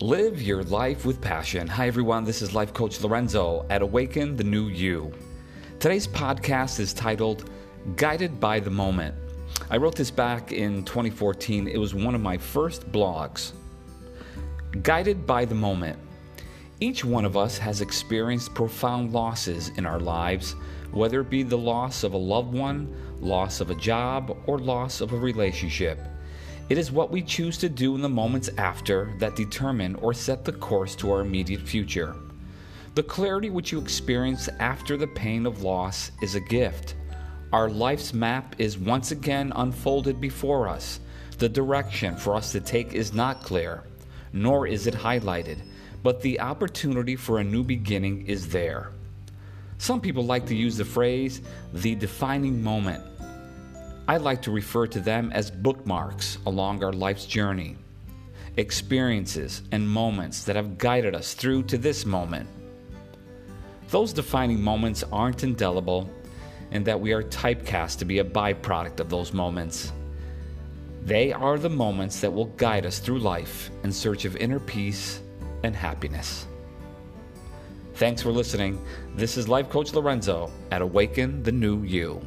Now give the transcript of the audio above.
Live your life with passion. Hi, everyone. This is Life Coach Lorenzo at Awaken the New You. Today's podcast is titled Guided by the Moment. I wrote this back in 2014. It was one of my first blogs. Guided by the Moment. Each one of us has experienced profound losses in our lives, whether it be the loss of a loved one, loss of a job, or loss of a relationship. It is what we choose to do in the moments after that determine or set the course to our immediate future. The clarity which you experience after the pain of loss is a gift. Our life's map is once again unfolded before us. The direction for us to take is not clear, nor is it highlighted, but the opportunity for a new beginning is there. Some people like to use the phrase the defining moment. I like to refer to them as bookmarks along our life's journey, experiences and moments that have guided us through to this moment. Those defining moments aren't indelible, and that we are typecast to be a byproduct of those moments. They are the moments that will guide us through life in search of inner peace and happiness. Thanks for listening. This is Life Coach Lorenzo at Awaken the New You.